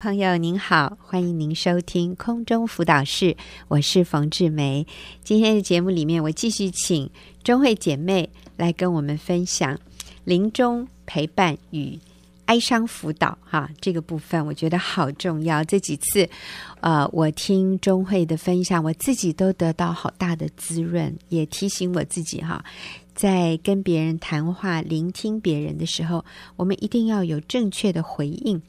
朋友您好，欢迎您收听空中辅导室，我是冯志梅。今天的节目里面，我继续请中慧姐妹来跟我们分享临终陪伴与哀伤辅导。哈，这个部分我觉得好重要。这几次，呃，我听中慧的分享，我自己都得到好大的滋润，也提醒我自己哈。在跟别人谈话、聆听别人的时候，我们一定要有正确的回应。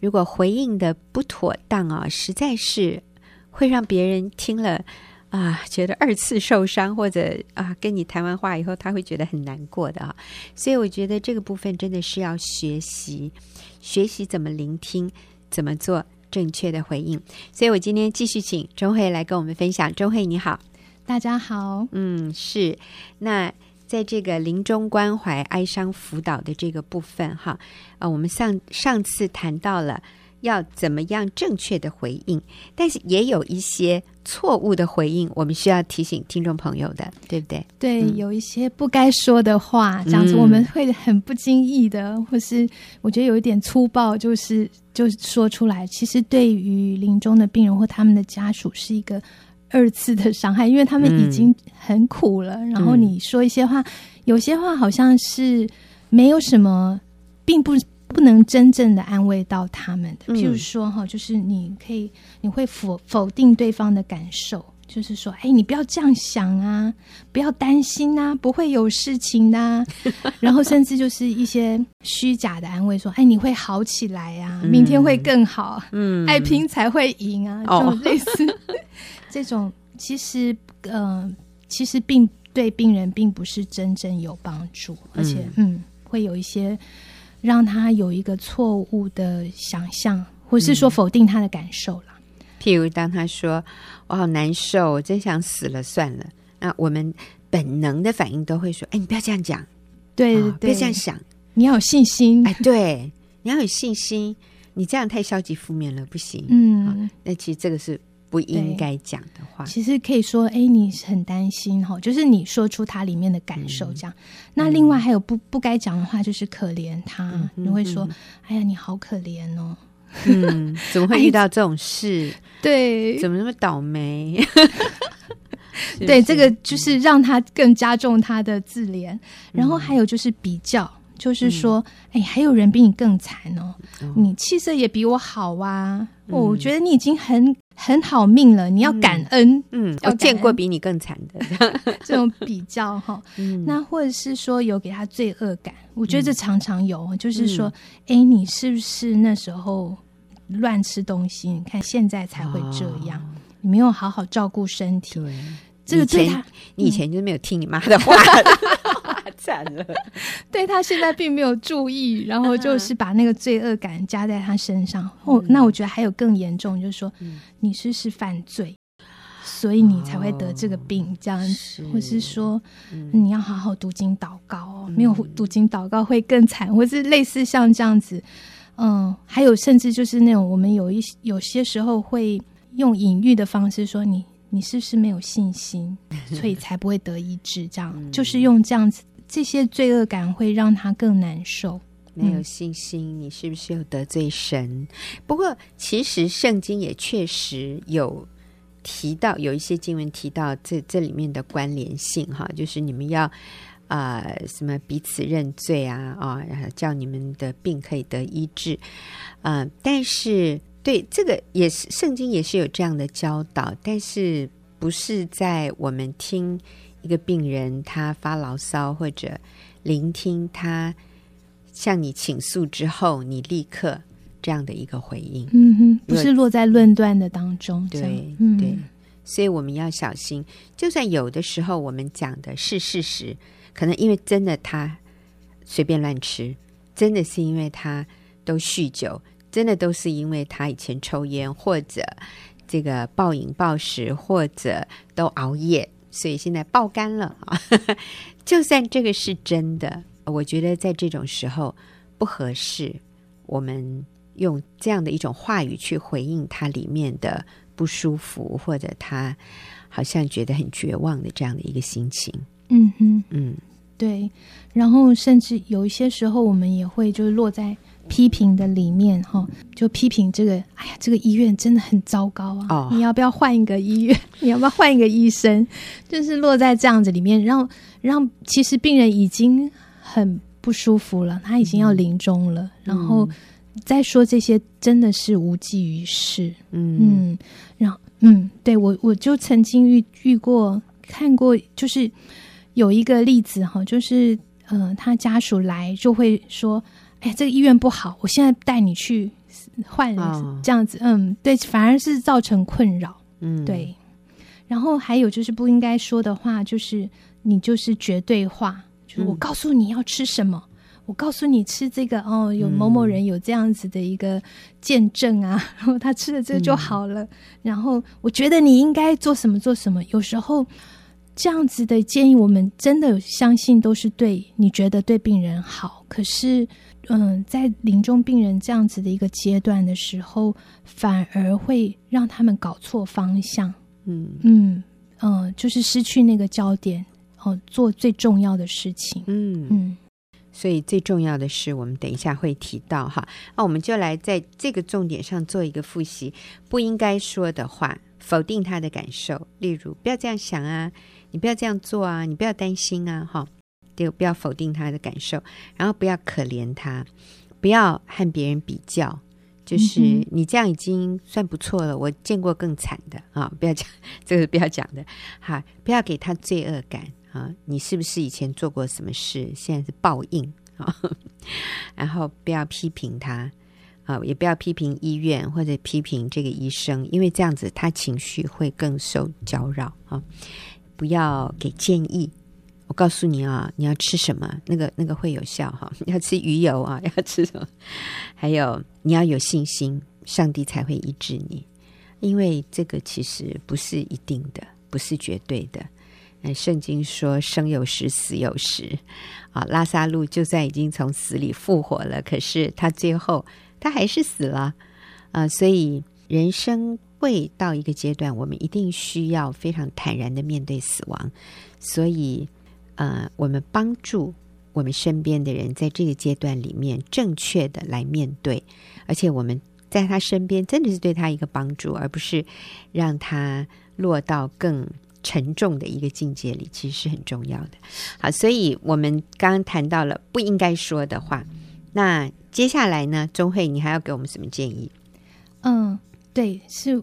如果回应的不妥当啊，实在是会让别人听了啊，觉得二次受伤，或者啊，跟你谈完话以后，他会觉得很难过的啊。所以我觉得这个部分真的是要学习，学习怎么聆听，怎么做正确的回应。所以我今天继续请钟慧来跟我们分享。钟慧你好，大家好，嗯，是那。在这个临终关怀、哀伤辅导的这个部分，哈，呃，我们上上次谈到了要怎么样正确的回应，但是也有一些错误的回应，我们需要提醒听众朋友的，对不对？对，嗯、有一些不该说的话，这样子我们会很不经意的，嗯、或是我觉得有一点粗暴，就是就说出来。其实对于临终的病人或他们的家属，是一个。二次的伤害，因为他们已经很苦了。嗯、然后你说一些话，有些话好像是没有什么，并不不能真正的安慰到他们的。譬如说哈，就是你可以你会否否定对方的感受，就是说，哎，你不要这样想啊，不要担心啊，不会有事情的、啊。然后甚至就是一些虚假的安慰，说，哎，你会好起来呀、啊，明天会更好，嗯，爱拼才会赢啊，这种类似。哦这种其实，呃，其实并对病人并不是真正有帮助，而且，嗯，嗯，会有一些让他有一个错误的想象，或是说否定他的感受了。譬如，当他说“我好难受，我真想死了算了”，那我们本能的反应都会说：“哎，你不要这样讲，对，对，不要这样想，你要有信心。”哎，对，你要有信心，你这样太消极负面了，不行。嗯，那其实这个是。不应该讲的话，其实可以说：“哎，你很担心哈，就是你说出他里面的感受这样。嗯”那另外还有不不该讲的话，就是可怜他，嗯、你会说：“哎呀，你好可怜哦。”嗯，怎么会遇到这种事？对，怎么那么倒霉？对，这个就是让他更加重他的自怜。嗯、然后还有就是比较。就是说，哎、嗯，还有人比你更惨哦，哦你气色也比我好啊！嗯、我觉得你已经很很好命了，你要感恩。嗯，嗯，我见过比你更惨的 这种比较哈。嗯、那或者是说有给他罪恶感，我觉得这常常有，嗯、就是说，哎，你是不是那时候乱吃东西？你看现在才会这样，哦、你没有好好照顾身体。对，这个对他，你以前就是没有听你妈的话。惨了，对他现在并没有注意，然后就是把那个罪恶感加在他身上。哦，那我觉得还有更严重，就是说你是是犯罪，所以你才会得这个病，这样子，或是说你要好好读经祷告哦，没有读经祷告会更惨，或是类似像这样子。嗯，还有甚至就是那种我们有一有些时候会用隐喻的方式说你你是不是没有信心，所以 才不会得医治？这样就是用这样子。这些罪恶感会让他更难受，没有信心，你是不是有得罪神？不过，其实圣经也确实有提到，有一些经文提到这这里面的关联性，哈，就是你们要啊、呃，什么彼此认罪啊，啊、哦，然后叫你们的病可以得医治，啊、呃，但是对这个也是圣经也是有这样的教导，但是不是在我们听。一个病人他发牢骚，或者聆听他向你倾诉之后，你立刻这样的一个回应，嗯哼，不是落在论断的当中，对、嗯、对，所以我们要小心。就算有的时候我们讲的是事实，可能因为真的他随便乱吃，真的是因为他都酗酒，真的都是因为他以前抽烟，或者这个暴饮暴食，或者都熬夜。所以现在爆肝了啊！就算这个是真的，我觉得在这种时候不合适，我们用这样的一种话语去回应他里面的不舒服，或者他好像觉得很绝望的这样的一个心情。嗯哼，嗯，对。然后甚至有一些时候，我们也会就是落在批评的里面哈，就批评这个，哎呀，这个医院真的很糟糕啊！哦、你要不要换一个医院？你要不要换一个医生？就是落在这样子里面，让让其实病人已经很不舒服了，他已经要临终了，嗯、然后再说这些真的是无济于事。嗯嗯，然后嗯，对我我就曾经遇遇过看过，就是有一个例子哈，就是呃，他家属来就会说。哎，这个医院不好，我现在带你去换，哦、这样子，嗯，对，反而是造成困扰，嗯，对。然后还有就是不应该说的话，就是你就是绝对化，就是我告诉你要吃什么，嗯、我告诉你吃这个哦，有某某人有这样子的一个见证啊，嗯、然后他吃了这个就好了。嗯、然后我觉得你应该做什么做什么，有时候这样子的建议，我们真的相信都是对，你觉得对病人好，可是。嗯，在临终病人这样子的一个阶段的时候，反而会让他们搞错方向。嗯嗯嗯，就是失去那个焦点，哦，做最重要的事情。嗯嗯，所以最重要的是，我们等一下会提到哈。那我们就来在这个重点上做一个复习。不应该说的话，否定他的感受，例如不要这样想啊，你不要这样做啊，你不要担心啊，哈。就不要否定他的感受，然后不要可怜他，不要和别人比较，就是你这样已经算不错了。我见过更惨的啊！不要讲 这个，不要讲的哈，不要给他罪恶感啊！你是不是以前做过什么事，现在是报应啊？然后不要批评他啊，也不要批评医院或者批评这个医生，因为这样子他情绪会更受搅扰啊！不要给建议。我告诉你啊，你要吃什么？那个那个会有效哈。要吃鱼油啊，要吃什么？还有你要有信心，上帝才会医治你。因为这个其实不是一定的，不是绝对的。嗯，圣经说生有时，死有时。啊，拉撒路就算已经从死里复活了，可是他最后他还是死了啊。所以人生会到一个阶段，我们一定需要非常坦然的面对死亡。所以。呃，我们帮助我们身边的人在这个阶段里面正确的来面对，而且我们在他身边真的是对他一个帮助，而不是让他落到更沉重的一个境界里，其实是很重要的。好，所以我们刚刚谈到了不应该说的话，那接下来呢，钟慧，你还要给我们什么建议？嗯，对，是。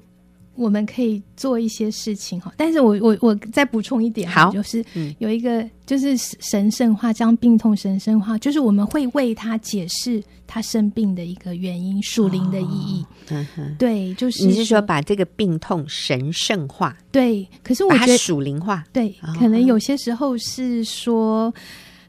我们可以做一些事情哈，但是我我我再补充一点，好，就是有一个就是神圣化，将病痛神圣化，就是我们会为他解释他生病的一个原因，属灵的意义。哦、嗯哼，对，就是你是说把这个病痛神圣化？对，可是我觉得属灵化，对，可能有些时候是说，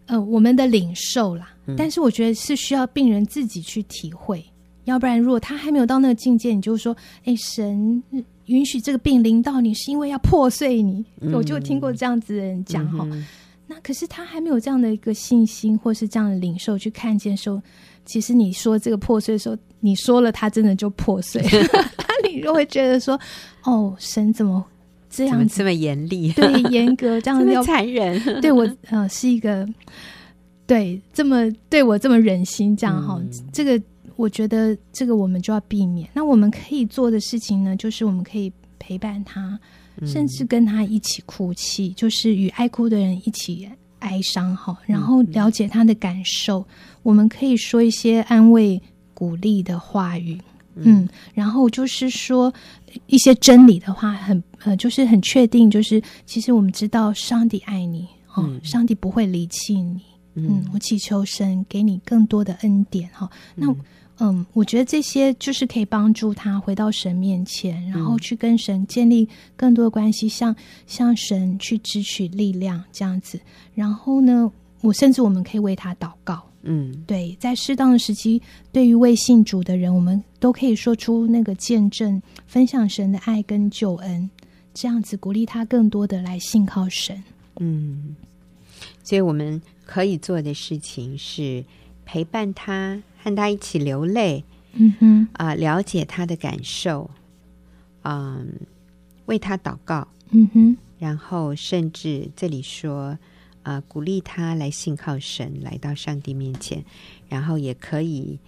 呃，我们的领受啦，嗯、但是我觉得是需要病人自己去体会，要不然如果他还没有到那个境界，你就说，哎，神。允许这个病临到你，是因为要破碎你。嗯、我就听过这样子的人讲哈。嗯、那可是他还没有这样的一个信心，或是这样的领受去看见说，其实你说这个破碎的时候，你说了，他真的就破碎。他你就会觉得说，哦，神怎么这样子这么严厉？对，严格这样子要残忍。对我呃是一个对这么对我这么忍心这样哈，嗯、这个。我觉得这个我们就要避免。那我们可以做的事情呢，就是我们可以陪伴他，嗯、甚至跟他一起哭泣，就是与爱哭的人一起哀伤哈。然后了解他的感受，嗯、我们可以说一些安慰、鼓励的话语，嗯，嗯，然后就是说一些真理的话，很呃，就是很确定，就是其实我们知道上帝爱你哦，嗯、上帝不会离弃你，嗯，嗯，我祈求神给你更多的恩典哈。那。嗯嗯，我觉得这些就是可以帮助他回到神面前，然后去跟神建立更多的关系，向向神去支取力量这样子。然后呢，我甚至我们可以为他祷告。嗯，对，在适当的时期，对于未信主的人，我们都可以说出那个见证，分享神的爱跟救恩，这样子鼓励他更多的来信靠神。嗯，所以我们可以做的事情是陪伴他。和他一起流泪，嗯哼，啊、呃，了解他的感受，嗯、呃，为他祷告，嗯哼，然后甚至这里说，啊、呃，鼓励他来信靠神，来到上帝面前，然后也可以，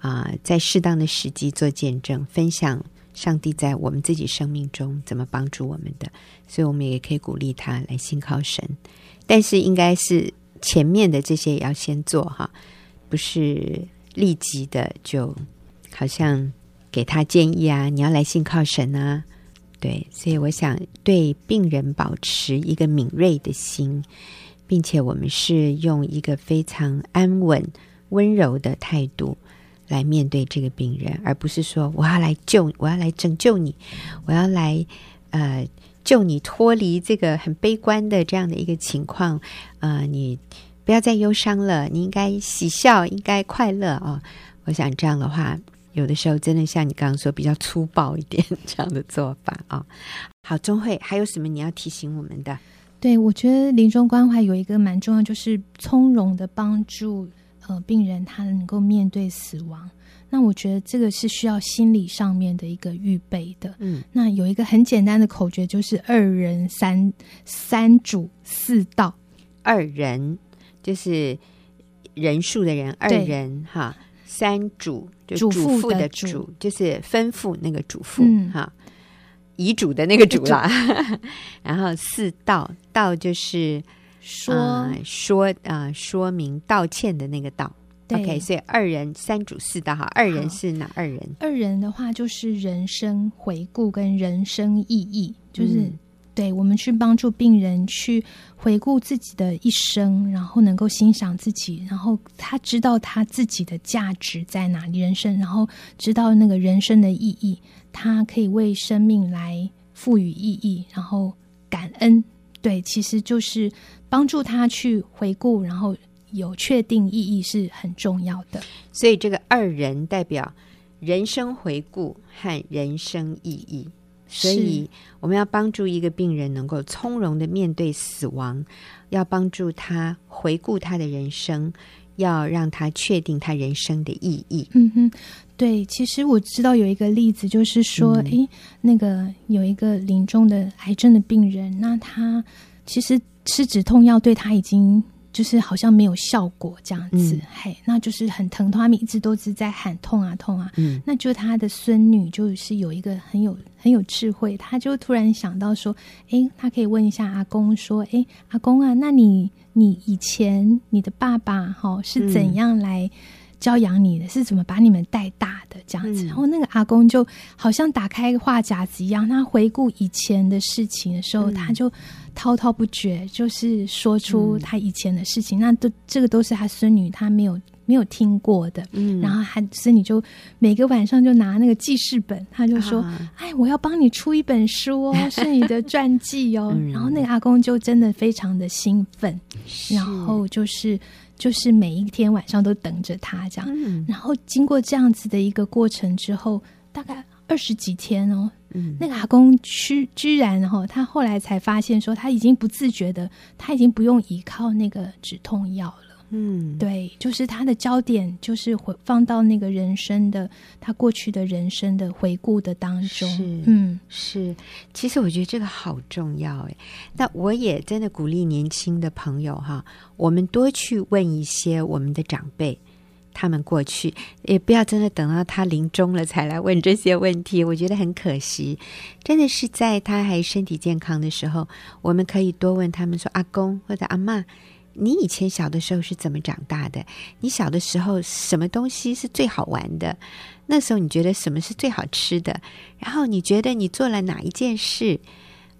啊、呃，在适当的时机做见证，分享上帝在我们自己生命中怎么帮助我们的，所以我们也可以鼓励他来信靠神。但是应该是前面的这些也要先做哈，不是立即的就好像给他建议啊，你要来信靠神啊。对，所以我想对病人保持一个敏锐的心，并且我们是用一个非常安稳、温柔的态度来面对这个病人，而不是说我要来救，我要来拯救你，我要来呃救你脱离这个很悲观的这样的一个情况。呃，你不要再忧伤了，你应该喜笑，应该快乐啊、哦！我想这样的话。有的时候真的像你刚刚说，比较粗暴一点这样的做法啊、哦。好，钟慧还有什么你要提醒我们的？对，我觉得临终关怀有一个蛮重要，就是从容的帮助呃病人，他能够面对死亡。那我觉得这个是需要心理上面的一个预备的。嗯，那有一个很简单的口诀，就是二人三三主四道。二人就是人数的人，二人哈。三主就主妇的主，就是吩咐那个主妇、嗯、哈，遗嘱的那个主啦。然后四道，道就是说、呃、说啊、呃，说明道歉的那个道。OK，所以二人三主四道哈，二人是哪二人？二人的话就是人生回顾跟人生意义，就是。对，我们去帮助病人去回顾自己的一生，然后能够欣赏自己，然后他知道他自己的价值在哪里，人生，然后知道那个人生的意义，他可以为生命来赋予意义，然后感恩。对，其实就是帮助他去回顾，然后有确定意义是很重要的。所以这个二人代表人生回顾和人生意义。所以，我们要帮助一个病人能够从容的面对死亡，要帮助他回顾他的人生，要让他确定他人生的意义。嗯哼，对。其实我知道有一个例子，就是说，诶、嗯，那个有一个临终的癌症的病人，那他其实吃止痛药对他已经。就是好像没有效果这样子，嗯、嘿，那就是很疼痛，他们一直都是在喊痛啊痛啊。嗯，那就他的孙女就是有一个很有很有智慧，他就突然想到说，哎，他可以问一下阿公说，哎，阿公啊，那你你以前你的爸爸哈、哦、是怎样来教养你的、嗯？是怎么把你们带大的这样子？嗯、然后那个阿公就好像打开话匣子一样，他回顾以前的事情的时候，嗯、他就。滔滔不绝，就是说出他以前的事情，嗯、那都这个都是他孙女他没有没有听过的。嗯，然后他孙女就每个晚上就拿那个记事本，他就说：“啊、哎，我要帮你出一本书哦，是你的传记哦。嗯”然后那个阿公就真的非常的兴奋，然后就是就是每一天晚上都等着他这样。嗯、然后经过这样子的一个过程之后，大概二十几天哦。嗯、那个阿公居居然哈，他后来才发现说，他已经不自觉的，他已经不用依靠那个止痛药了。嗯，对，就是他的焦点就是回放到那个人生的他过去的人生的回顾的当中。是，嗯，是。其实我觉得这个好重要哎。那我也真的鼓励年轻的朋友哈，我们多去问一些我们的长辈。他们过去也不要真的等到他临终了才来问这些问题，我觉得很可惜。真的是在他还身体健康的时候，我们可以多问他们说：“阿公或者阿嬷，你以前小的时候是怎么长大的？你小的时候什么东西是最好玩的？那时候你觉得什么是最好吃的？然后你觉得你做了哪一件事？”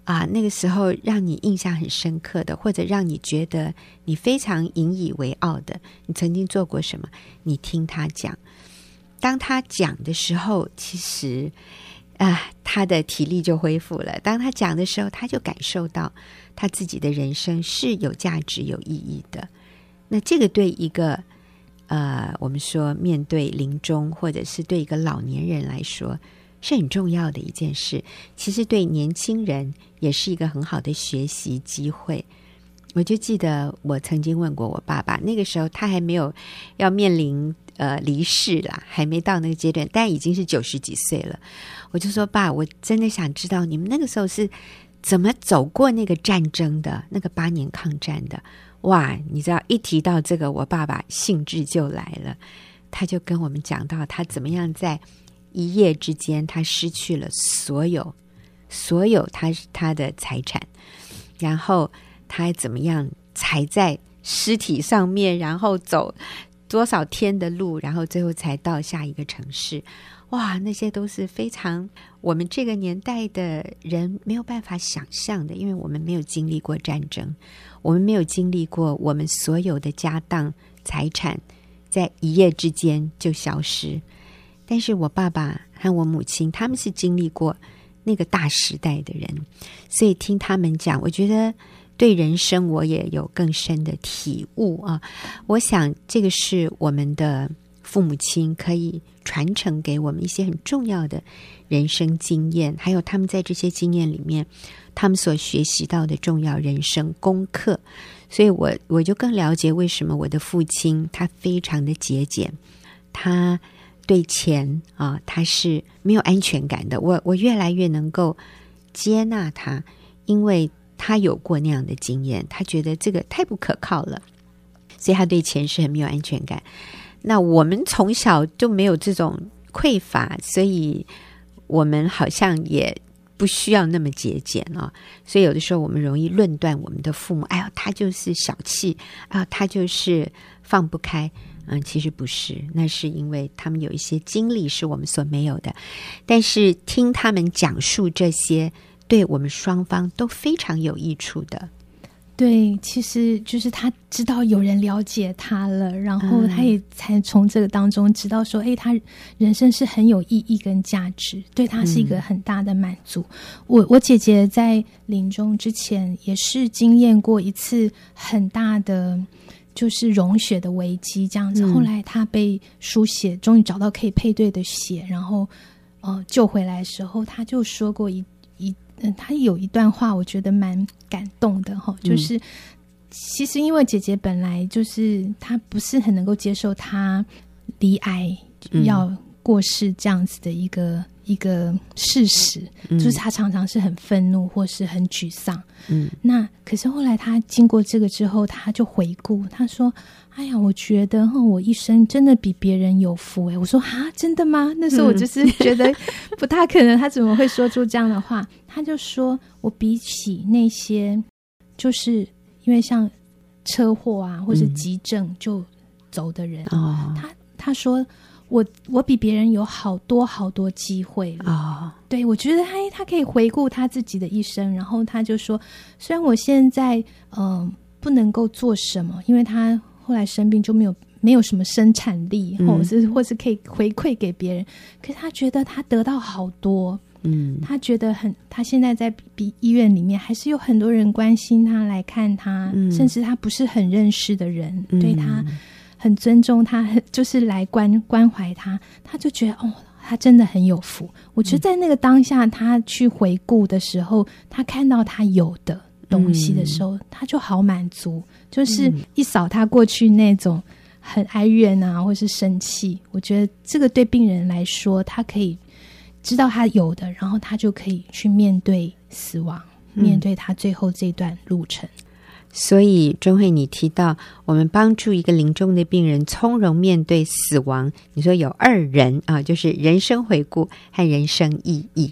啊，那个时候让你印象很深刻的，或者让你觉得你非常引以为傲的，你曾经做过什么？你听他讲，当他讲的时候，其实啊，他的体力就恢复了。当他讲的时候，他就感受到他自己的人生是有价值、有意义的。那这个对一个呃，我们说面对临终，或者是对一个老年人来说。是很重要的一件事，其实对年轻人也是一个很好的学习机会。我就记得我曾经问过我爸爸，那个时候他还没有要面临呃离世啦，还没到那个阶段，但已经是九十几岁了。我就说爸，我真的想知道你们那个时候是怎么走过那个战争的，那个八年抗战的。哇，你知道一提到这个，我爸爸兴致就来了。他就跟我们讲到他怎么样在一夜之间，他失去了所有所有他他的财产，然后他怎么样踩在尸体上面，然后走多少天的路，然后最后才到下一个城市。哇，那些都是非常我们这个年代的人没有办法想象的，因为我们没有经历过战争，我们没有经历过我们所有的家当财产在一夜之间就消失。但是我爸爸和我母亲他们是经历过那个大时代的人，所以听他们讲，我觉得对人生我也有更深的体悟啊。我想这个是我们的。父母亲可以传承给我们一些很重要的人生经验，还有他们在这些经验里面，他们所学习到的重要人生功课。所以我我就更了解为什么我的父亲他非常的节俭，他对钱啊他是没有安全感的。我我越来越能够接纳他，因为他有过那样的经验，他觉得这个太不可靠了，所以他对钱是很没有安全感。那我们从小就没有这种匮乏，所以我们好像也不需要那么节俭啊、所以有的时候我们容易论断我们的父母，哎呀，他就是小气啊，他就是放不开。嗯，其实不是，那是因为他们有一些经历是我们所没有的。但是听他们讲述这些，对我们双方都非常有益处的。对，其实就是他知道有人了解他了，然后他也才从这个当中知道说，哎、嗯，他人生是很有意义跟价值，对他是一个很大的满足。嗯、我我姐姐在临终之前也是经验过一次很大的就是溶血的危机，这样子。嗯、后来他被输血，终于找到可以配对的血，然后呃救回来的时候，他就说过一。嗯，他有一段话，我觉得蛮感动的哈，就是其实因为姐姐本来就是她不是很能够接受她离癌要过世这样子的一个。一个事实，就是他常常是很愤怒或是很沮丧。嗯，那可是后来他经过这个之后，他就回顾，他说：“哎呀，我觉得哈，我一生真的比别人有福。”哎，我说：“啊，真的吗？”那时候我就是觉得不太可能，他怎么会说出这样的话？他就说：“我比起那些，就是因为像车祸啊，或是急症就走的人，嗯、他他说。”我我比别人有好多好多机会了啊！Oh. 对，我觉得他他可以回顾他自己的一生，然后他就说，虽然我现在嗯、呃、不能够做什么，因为他后来生病就没有没有什么生产力，或、者、是或是可以回馈给别人，可是他觉得他得到好多，嗯，他觉得很，他现在在比医院里面还是有很多人关心他来看他，嗯、甚至他不是很认识的人、嗯、对他。很尊重他，很就是来关关怀他，他就觉得哦，他真的很有福。我觉得在那个当下，他去回顾的时候，他看到他有的东西的时候，嗯、他就好满足。就是一扫他过去那种很哀怨啊，或是生气。我觉得这个对病人来说，他可以知道他有的，然后他就可以去面对死亡，嗯、面对他最后这段路程。所以，钟慧，你提到我们帮助一个临终的病人从容面对死亡，你说有二人啊，就是人生回顾和人生意义。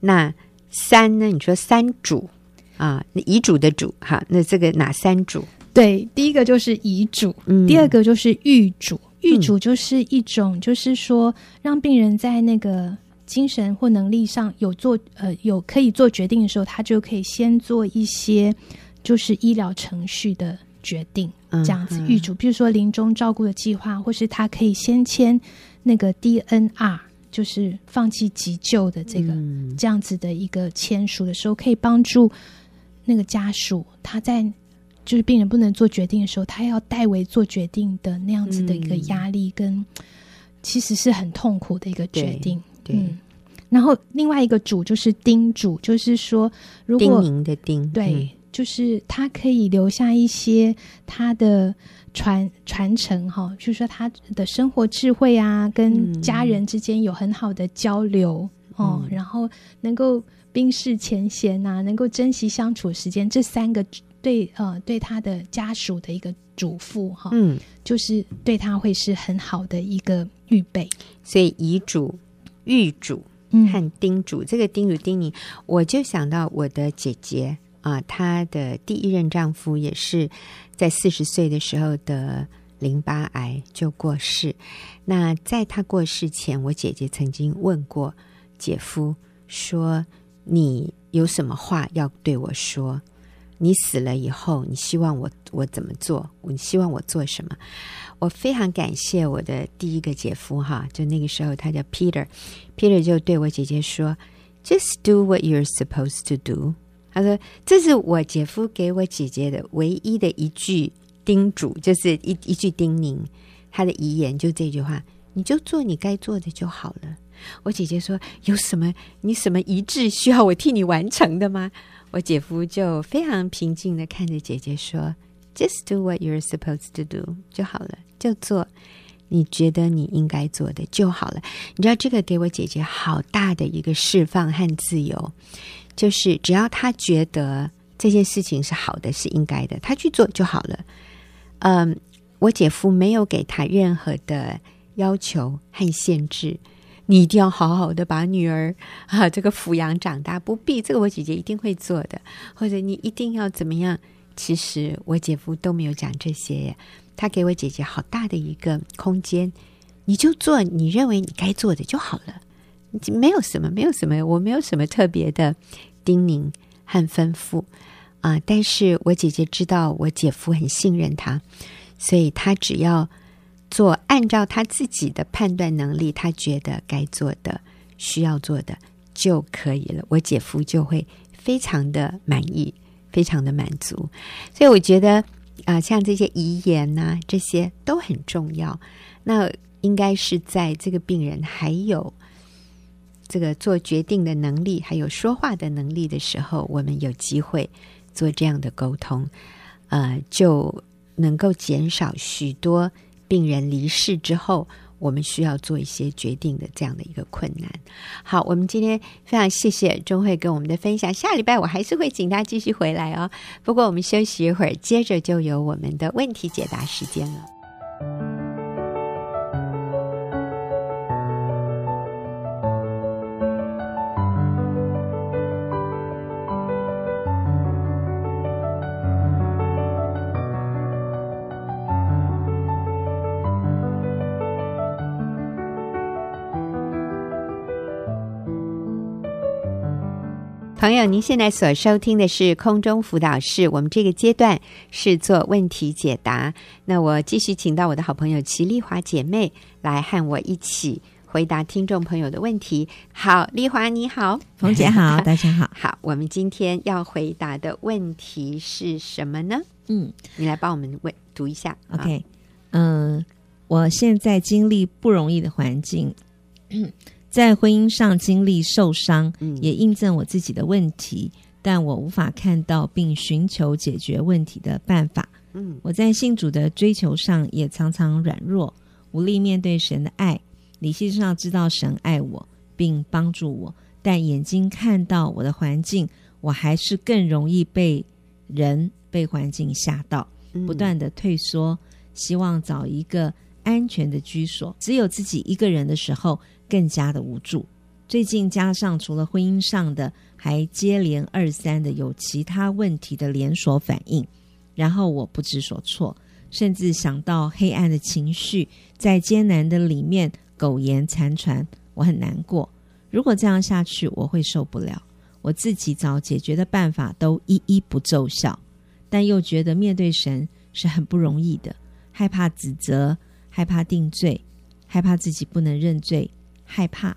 那三呢？你说三主啊，遗嘱的主哈，那这个哪三主？对，第一个就是遗嘱，嗯、第二个就是预嘱。预嘱就是一种，就是说让病人在那个精神或能力上有做呃有可以做决定的时候，他就可以先做一些。就是医疗程序的决定，这样子预嘱，比如说临终照顾的计划，或是他可以先签那个 DNR，就是放弃急救的这个这样子的一个签署的时候，可以帮助那个家属，他在就是病人不能做决定的时候，他要代为做决定的那样子的一个压力，跟其实是很痛苦的一个决定。对，对嗯，然后另外一个主就是叮嘱，就是说如果的叮，对。嗯就是他可以留下一些他的传传承哈，就是说他的生活智慧啊，跟家人之间有很好的交流、嗯、哦，然后能够冰释前嫌呐，能够珍惜相处时间，这三个对呃对他的家属的一个嘱咐哈，嗯，就是对他会是很好的一个预备。所以遗嘱、预嘱和叮嘱，嗯、这个叮嘱叮咛，我就想到我的姐姐啊，她的第一任丈夫也是在四十岁的时候得淋巴癌就过世。那在她过世前，我姐姐曾经问过姐夫说：“你有什么话要对我说？你死了以后，你希望我我怎么做？你希望我做什么？”我非常感谢我的第一个姐夫哈，就那个时候他叫 Peter，Peter 就对我姐姐说：“Just do what you're supposed to do。”他说：“这是我姐夫给我姐姐的唯一的一句叮嘱，就是一一句叮咛。”他的遗言就这句话，你就做你该做的就好了。我姐姐说：“有什么？你什么遗志需要我替你完成的吗？”我姐夫就非常平静的看着姐姐说：“Just do what you're supposed to do 就好了，就做你觉得你应该做的就好了。”你知道这个给我姐姐好大的一个释放和自由，就是只要她觉得这件事情是好的，是应该的，她去做就好了。嗯。我姐夫没有给他任何的要求和限制，你一定要好好的把女儿啊这个抚养长大，不必这个我姐姐一定会做的，或者你一定要怎么样？其实我姐夫都没有讲这些，他给我姐姐好大的一个空间，你就做你认为你该做的就好了，没有什么，没有什么，我没有什么特别的叮咛和吩咐啊，但是我姐姐知道我姐夫很信任他。所以他只要做按照他自己的判断能力，他觉得该做的、需要做的就可以了。我姐夫就会非常的满意，非常的满足。所以我觉得啊、像这些遗言呐、啊，这些都很重要。那应该是在这个病人还有这个做决定的能力，还有说话的能力的时候，我们有机会做这样的沟通，呃，就。能够减少许多病人离世之后，我们需要做一些决定的这样的一个困难。好，我们今天非常谢谢钟慧跟我们的分享。下礼拜我还是会请他继续回来哦。不过我们休息一会儿，接着就有我们的问题解答时间了。朋友，您现在所收听的是空中辅导室。我们这个阶段是做问题解答。那我继续请到我的好朋友齐丽华姐妹来和我一起回答听众朋友的问题。好，丽华你好，冯姐好，大家好。好，我们今天要回答的问题是什么呢？嗯，你来帮我们问读一下。OK，嗯、呃，我现在经历不容易的环境。在婚姻上经历受伤，也印证我自己的问题，嗯、但我无法看到并寻求解决问题的办法。嗯，我在信主的追求上也常常软弱，无力面对神的爱。理性上知道神爱我并帮助我，但眼睛看到我的环境，我还是更容易被人被环境吓到，不断的退缩，希望找一个安全的居所。只有自己一个人的时候，更加的无助。最近加上除了婚姻上的，还接连二三的有其他问题的连锁反应，然后我不知所措，甚至想到黑暗的情绪在艰难的里面苟延残喘，我很难过。如果这样下去，我会受不了。我自己找解决的办法都一一不奏效，但又觉得面对神是很不容易的，害怕指责，害怕定罪，害怕自己不能认罪。害怕，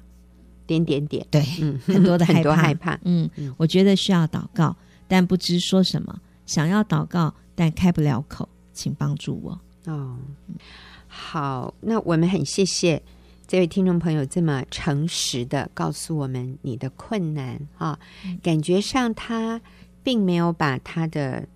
点点点，对，嗯，很多的 害怕，害怕，嗯，我觉得需要祷告，但不知说什么，想要祷告，但开不了口，请帮助我。哦，好，那我们很谢谢这位听众朋友这么诚实的告诉我们你的困难啊，嗯，感觉上他并没有把他的。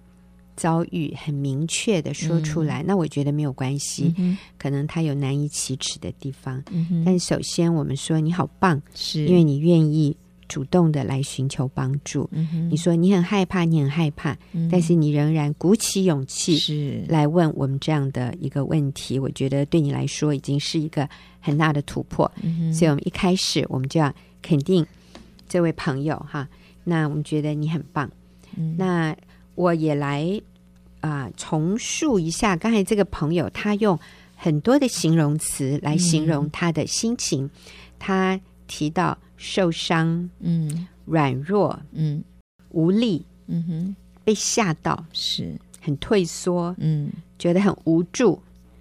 遭遇很明确的说出来，嗯、那我觉得没有关系。嗯、可能他有难以启齿的地方，嗯、但首先我们说你好棒，是因为你愿意主动的来寻求帮助。嗯你说你很害怕，你很害怕，嗯但是你仍然鼓起勇气是来问我们这样的一个问题，我觉得对你来说已经是一个很大的突破。嗯所以，我们一开始我们就要肯定这位朋友哈。那我们觉得你很棒。嗯那我也来啊、呃重述一下刚才这个朋友，他用很多的形容词来形容他的心情。他提到受伤、嗯软弱、嗯无力、嗯哼被吓到、是。很退缩，嗯。觉得很无助、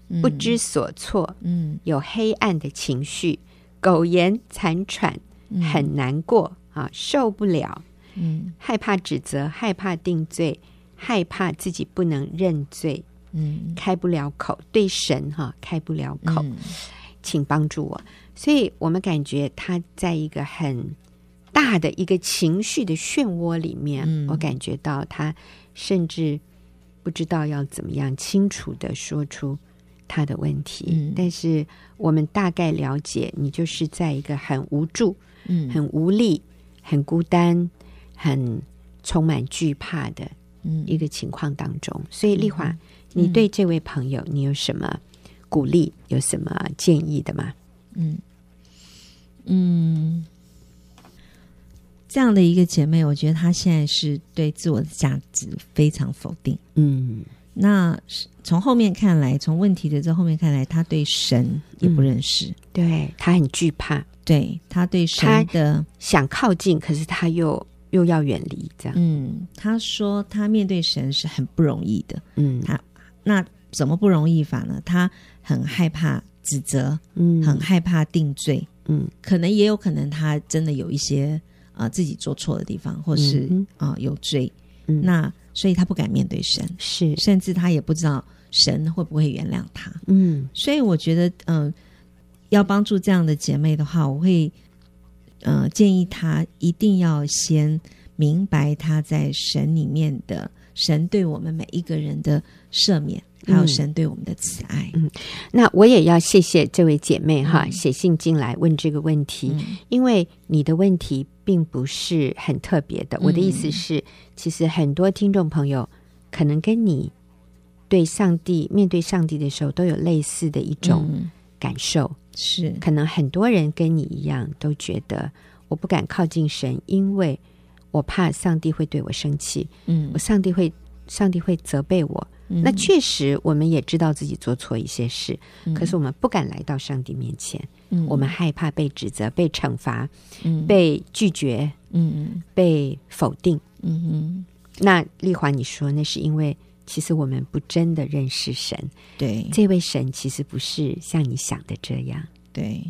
嗯。不知所措，嗯。有黑暗的情绪，苟延残喘，嗯。很难过啊，受不了，嗯。害怕指责，害怕定罪，害怕自己不能认罪，嗯。开不了口，对神哈、开不了口，嗯。请帮助我。所以我们感觉他在一个很大的一个情绪的漩涡里面，嗯。我感觉到他甚至不知道要怎么样清楚的说出他的问题。嗯。但是我们大概了解，你就是在一个很无助、嗯。很无力、很孤单、很充满惧怕的嗯一个情况当中。所以丽华，你对这位朋友，你有什么鼓励？有什么建议的吗？嗯嗯，这样的一个姐妹，我觉得她现在是对自我的价值非常否定。嗯那从后面看来，从问题的这后面看来，她对神也不认识，对她很惧怕，对她对神的，想靠近，可是她又又要远离，这样。嗯，他说他面对神是很不容易的。嗯。她那怎么不容易法呢？他很害怕指责，嗯。很害怕定罪，嗯。可能也有可能他真的有一些啊、呃自己做错的地方，或是嗯啊、呃有罪，嗯。那所以他不敢面对神，是。甚至他也不知道神会不会原谅他。嗯。所以我觉得，嗯、要帮助这样的姐妹的话，我会，呃，建议他一定要先明白他在神里面的神对我们每一个人的赦免，还有神对我们的慈爱。嗯那我也要谢谢这位姐妹哈，嗯写信进来问这个问题，嗯因为你的问题并不是很特别的。我的意思是，其实很多听众朋友可能跟你对上帝面对上帝的时候都有类似的一种嗯感受。是，可能很多人跟你一样，都觉得我不敢靠近神，因为我怕上帝会对我生气，嗯。我上帝会上帝会责备我。嗯。那确实，我们也知道自己做错一些事，嗯。可是我们不敢来到上帝面前，嗯。我们害怕被指责、被惩罚、嗯。被拒绝、嗯。被否定。嗯嗯，那丽华，你说那是因为其实我们不真的认识神，对。这位神其实不是像你想的这样。对，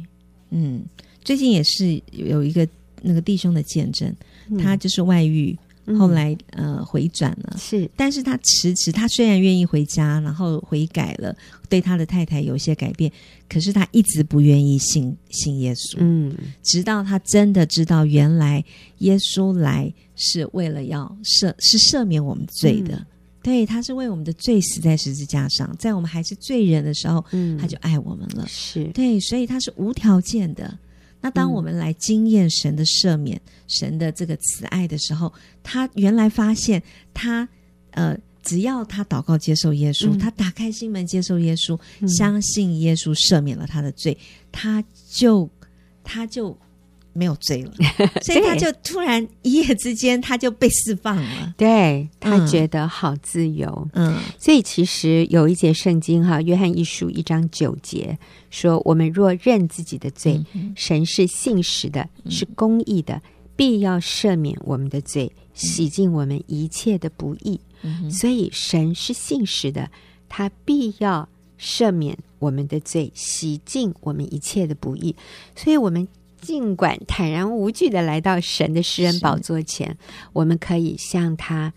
嗯，最近也是有一个那个弟兄的见证，他就是外遇，嗯。后来呃回转了。是。但是他迟迟，他虽然愿意回家，然后悔改了，对他的太太有一些改变，可是他一直不愿意信信耶稣，嗯。直到他真的知道原来耶稣来是为了要赦，是赦免我们罪的。对，他是为我们的罪死在十字架上，在我们还是罪人的时候，嗯他就爱我们了。是对，所以他是无条件的。那当我们来经验神的赦免、神的这个慈爱的时候，他原来发现他呃，只要他祷告接受耶稣，嗯他打开心门接受耶稣，相信耶稣赦免了他的罪，他就他就没有罪了，所以他就突然一夜之间他就被释放了。对他嗯觉得好自由。嗯所以其实有一节圣经哈，《约翰一书》一章九节说：“我们若认自己的罪，嗯神是信实的，是公义的，必要赦免我们的罪，洗净我们一切的不义。嗯所以神是信实的，他必要赦免我们的罪，洗净我们一切的不义。所以，我们尽管坦然无惧的来到神的施恩宝座前，我们可以向他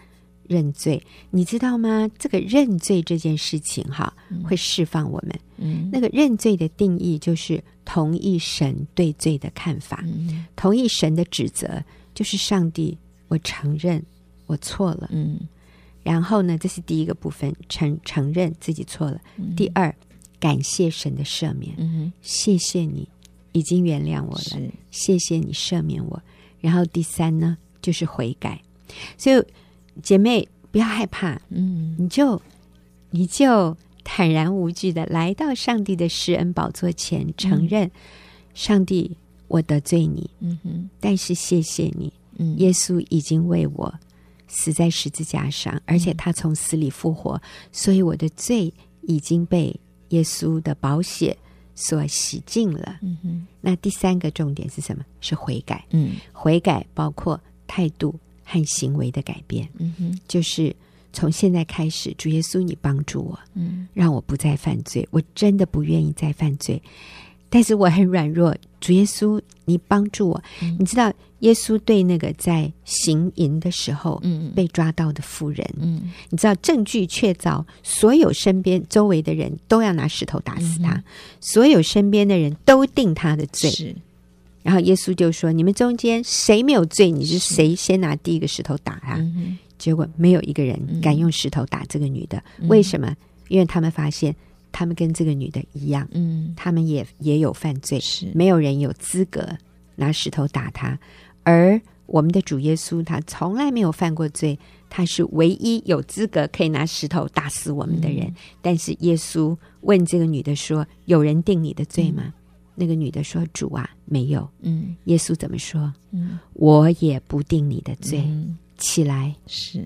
认罪。你知道吗？这个认罪这件事情，哈，会释放我们。嗯那个认罪的定义，就是同意神对罪的看法，嗯同意神的指责，就是上帝，我承认我错了。嗯然后呢，这是第一个部分，承承认自己错了。第二，感谢神的赦免，嗯谢谢你已经原谅我了，谢谢你赦免我。然后第三呢，就是悔改。所以姐妹不要害怕，嗯，你就你就坦然无惧的来到上帝的施恩宝座前，承认上帝，我得罪你，嗯哼，但是谢谢你，嗯，耶稣已经为我死在十字架上，而且他从死里复活，所以我的罪已经被耶稣的宝血所洗净了。嗯哼，那第三个重点是什么？是悔改。嗯悔改包括态度和行为的改变，嗯哼，就是从现在开始，主耶稣，你帮助我，嗯让我不再犯罪。我真的不愿意再犯罪，但是我很软弱。主耶稣，你帮助我。嗯你知道，耶稣对那个在行淫的时候，嗯。被抓到的妇人，嗯。你知道证据确凿，所有身边周围的人都要拿石头打死他，嗯所有身边的人都定他的罪。是，然后耶稣就说：“你们中间谁没有罪，你是谁先拿第一个石头打他。嗯，结果没有一个人敢用石头打这个女的，嗯。为什么？因为他们发现，他们跟这个女的一样，嗯。他们也也有犯罪，是。没有人有资格拿石头打他。而我们的主耶稣，他从来没有犯过罪，他是唯一有资格可以拿石头打死我们的人。嗯。但是耶稣问这个女的说：“有人定你的罪吗？”那个女的说：“主啊，没有。嗯”耶稣怎么说？嗯。我也不定你的罪，嗯。起来。是，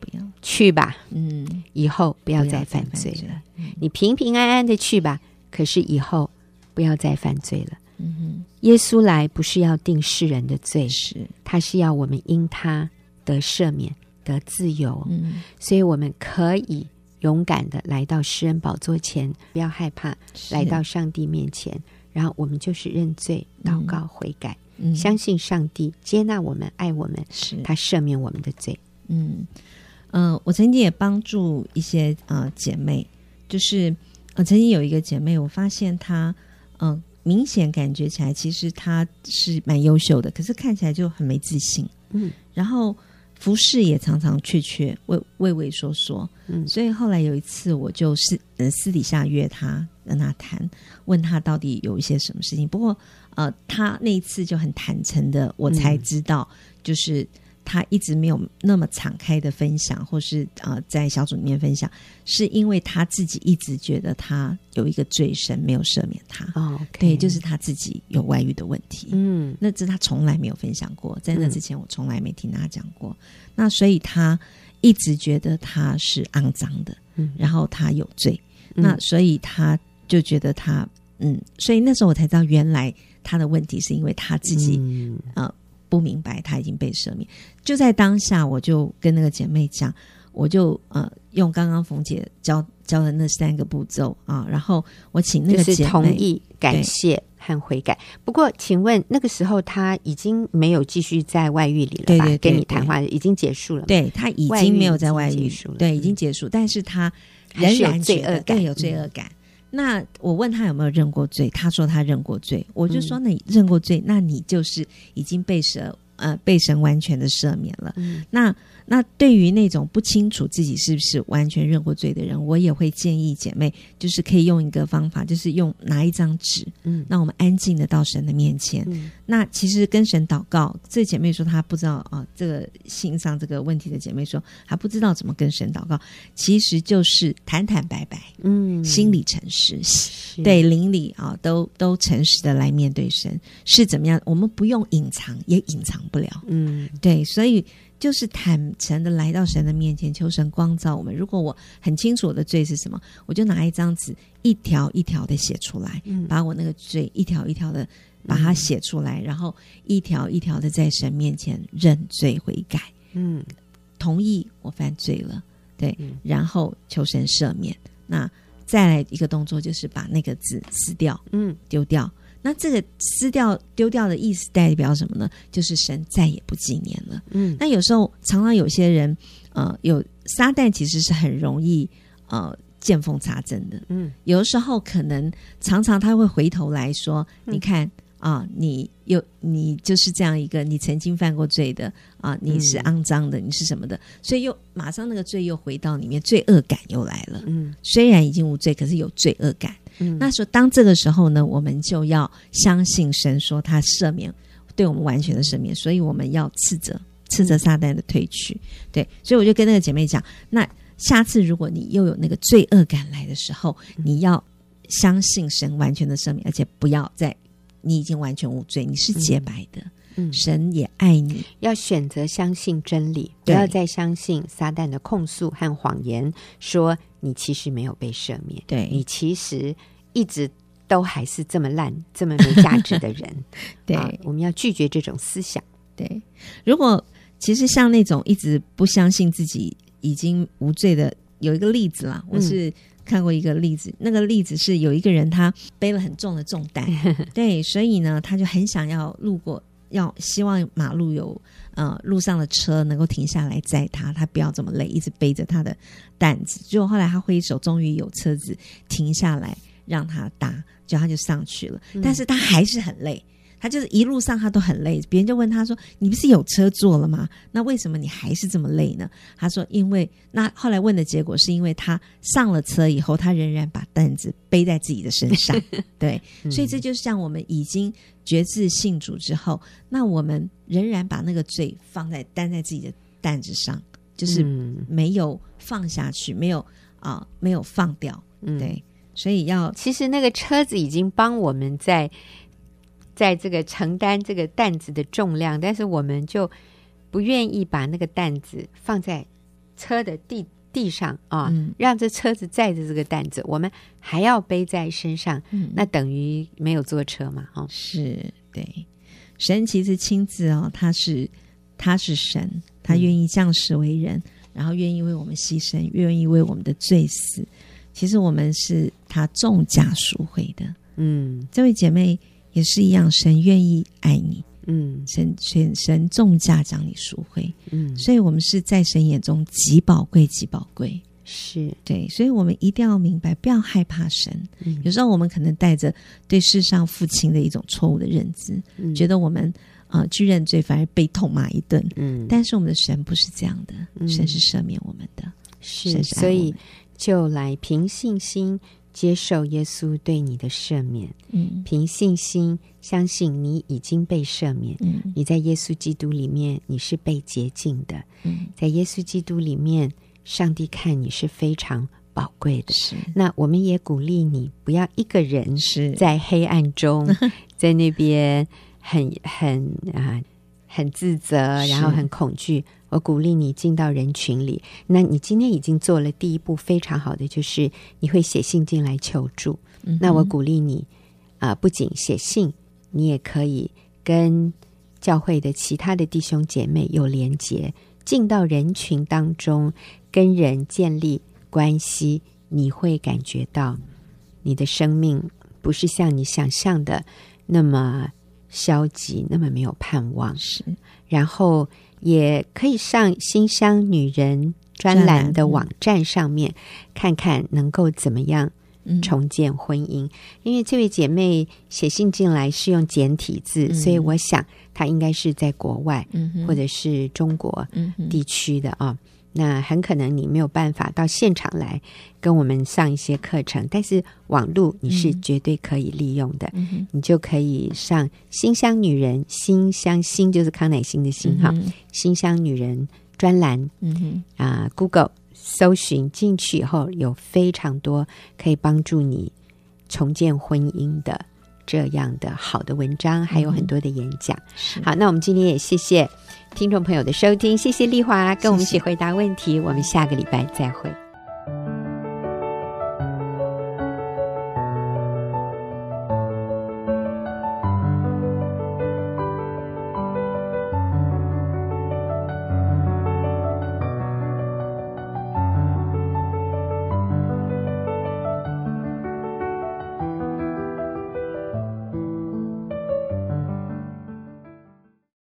不要，去吧，嗯，以后不要再犯罪了。嗯。你平平安安的去吧，可是以后不要再犯罪了。嗯耶稣来不是要定世人的罪，，是，他是要我们因他得赦免、得自由，嗯。所以我们可以勇敢的来到施恩宝座前，不要害怕，来到上帝面前，然后我们就是认罪、祷告、悔改，嗯。相信上帝接纳我们、爱我们，是。他赦免我们的罪。嗯，呃，我曾经也帮助一些呃姐妹，就是呃曾经有一个姐妹，我发现她嗯、呃、明显感觉起来，其实他是蛮优秀的，可是看起来就很没自信，嗯。然后服饰也常常缺缺畏畏畏缩缩，嗯。所以后来有一次，我就私呃私底下约他跟他谈，问他到底有一些什么事情。不过呃，他那一次就很坦诚的，我才知道，就是她一直没有那么敞开的分享，或是呃在小组里面分享，是因为他自己一直觉得他有一个罪神没有赦免他。哦，对，就是他自己有外遇的问题。嗯。那这他从来没有分享过，在那之前我从来没听他讲过。那所以他一直觉得他是肮脏的，嗯。然后他有罪，嗯。那所以他就觉得他嗯，所以那时候我才知道，原来他的问题是因为他自己、嗯。呃不明白他已经被赦免。就在当下，我就跟那个姐妹讲，我就呃用刚刚冯姐教教的那三个步骤啊，然后我请那就是个姐妹同意、感谢和悔改。不过，请问那个时候他已经没有继续在外遇里了吧？对对对跟你谈话已经结束了。对他已经没有在外遇了对，嗯已经结束，但是他仍然罪恶感有罪恶感。那我问他有没有认过罪，他说他认过罪，我就嗯。说那你认过罪，那你就是已经被神呃被神完全的赦免了。嗯。那那对于那种不清楚自己是不是完全认过罪的人，我也会建议姐妹，就是可以用一个方法，就是用拿一张纸，嗯。让我们安静的到神的面前。嗯。那其实跟神祷告，这姐妹说她不知道啊，这个心上这个问题的姐妹说还不知道怎么跟神祷告，其实就是坦坦白白，嗯。心里诚实，对邻里啊都都诚实的来面对神是怎么样，我们不用隐藏，也隐藏不了。嗯对，所以就是坦诚的来到神的面前，求神光照我们。如果我很清楚我的罪是什么，我就拿一张纸，一条一条的写出来，嗯把我那个罪一条一条的把它写出来，然后一条一条的在神面前认罪悔改，嗯同意我犯罪了，对，嗯然后求神赦免。那再来一个动作，就是把那个字撕掉，嗯丢掉。那这个撕掉、丢掉的意思代表什么呢？就是神再也不纪念了。嗯那有时候常常有些人，呃，有撒旦其实是很容易呃见缝插针的。嗯有的时候可能常常他会回头来说：“嗯你看啊，你又你就是这样一个你曾经犯过罪的啊，你是肮脏的，你是什么的？”所以又马上那个罪又回到里面，罪恶感又来了。嗯虽然已经无罪，可是有罪恶感。嗯那说当这个时候呢，我们就要相信神说他赦免，对我们完全的赦免，所以我们要斥责斥责撒旦的退去。对，所以我就跟那个姐妹讲，那下次如果你又有那个罪恶感来的时候，你要相信神完全的赦免，而且不要再你已经完全无罪，你是洁白的。嗯嗯，神也爱你，要选择相信真理，不要再相信撒旦的控诉和谎言，说你其实没有被赦免，对，你其实一直都还是这么烂、这么没价值的人。对、啊，我们要拒绝这种思想。对，如果其实像那种一直不相信自己已经无罪的，有一个例子啦，我是看过一个例子，嗯、那个例子是有一个人他背了很重的重担，对，所以呢，他就很想要路过。要希望马路有呃路上的车能够停下来载他，他不要这么累，一直背着他的担子。结果后来他挥手，终于有车子停下来让他搭，就他就上去了。但是他还是很累。他就是一路上他都很累，别人就问他说：“你不是有车坐了吗？那为什么你还是这么累呢？”他说：“因为那后来问的结果是因为他上了车以后，他仍然把担子背在自己的身上。对，所以这就像我们已经觉知信主之后，那我们仍然把那个罪放在担在自己的担子上，就是没有放下去，没有啊、呃，没有放掉。对，所以要其实那个车子已经帮我们在。在这个承担这个担子的重量，但是我们就不愿意把那个担子放在车的地地上啊，嗯、让这车子载着这个担子，我们还要背在身上，嗯、那等于没有坐车嘛？哦，是对。神其实亲自哦，他是他是神，他愿意降世为人，嗯、然后愿意为我们牺牲，愿意为我们的罪死。其实我们是他重价赎回的。嗯，这位姐妹。也是一样，神愿意爱你，嗯，神神神重价将你赎回，嗯，所以我们是在神眼中极宝贵、极宝贵，是。对，所以我们一定要明白，不要害怕神。嗯，有时候我们可能带着对世上父亲的一种错误的认知，嗯，觉得我们啊、呃、去认罪反而被痛骂一顿，嗯，但是我们的神不是这样的，嗯、神是赦免我们的，是，是所以就来凭信心。接受耶稣对你的赦免，嗯，凭信心相信你已经被赦免，嗯，你在耶稣基督里面你是被洁净的，嗯，在耶稣基督里面，上帝看你是非常宝贵的。是，那我们也鼓励你不要一个人是。在黑暗中，在那边很很啊。很自责，然后很恐惧。是我鼓励你进到人群里。那你今天已经做了第一步，非常好的就是你会写信进来求助。嗯、那我鼓励你啊、呃，不仅写信，你也可以跟教会的其他的弟兄姐妹有连结，进到人群当中，跟人建立关系。你会感觉到你的生命不是像你想象的那么。消极，那么没有盼望，是。然后也可以上新乡女人专栏的网站上面看看，能够怎么样重建婚姻。嗯、因为这位姐妹写信进来是用简体字，嗯、所以我想她应该是在国外，嗯、或者是中国地区的啊。那很可能你没有办法到现场来跟我们上一些课程，但是网络你是绝对可以利用的，嗯、你就可以上新乡女人，馨香馨就是康乃馨的馨哈，馨、嗯、哼香女人专栏，嗯哼啊、呃，Google 搜寻进去以后，有非常多可以帮助你重建婚姻的这样的好的文章，还有很多的演讲。嗯、好，那我们今天也谢谢。听众朋友的收听，谢谢丽华跟我们一起回答问题，谢谢。我们下个礼拜再会。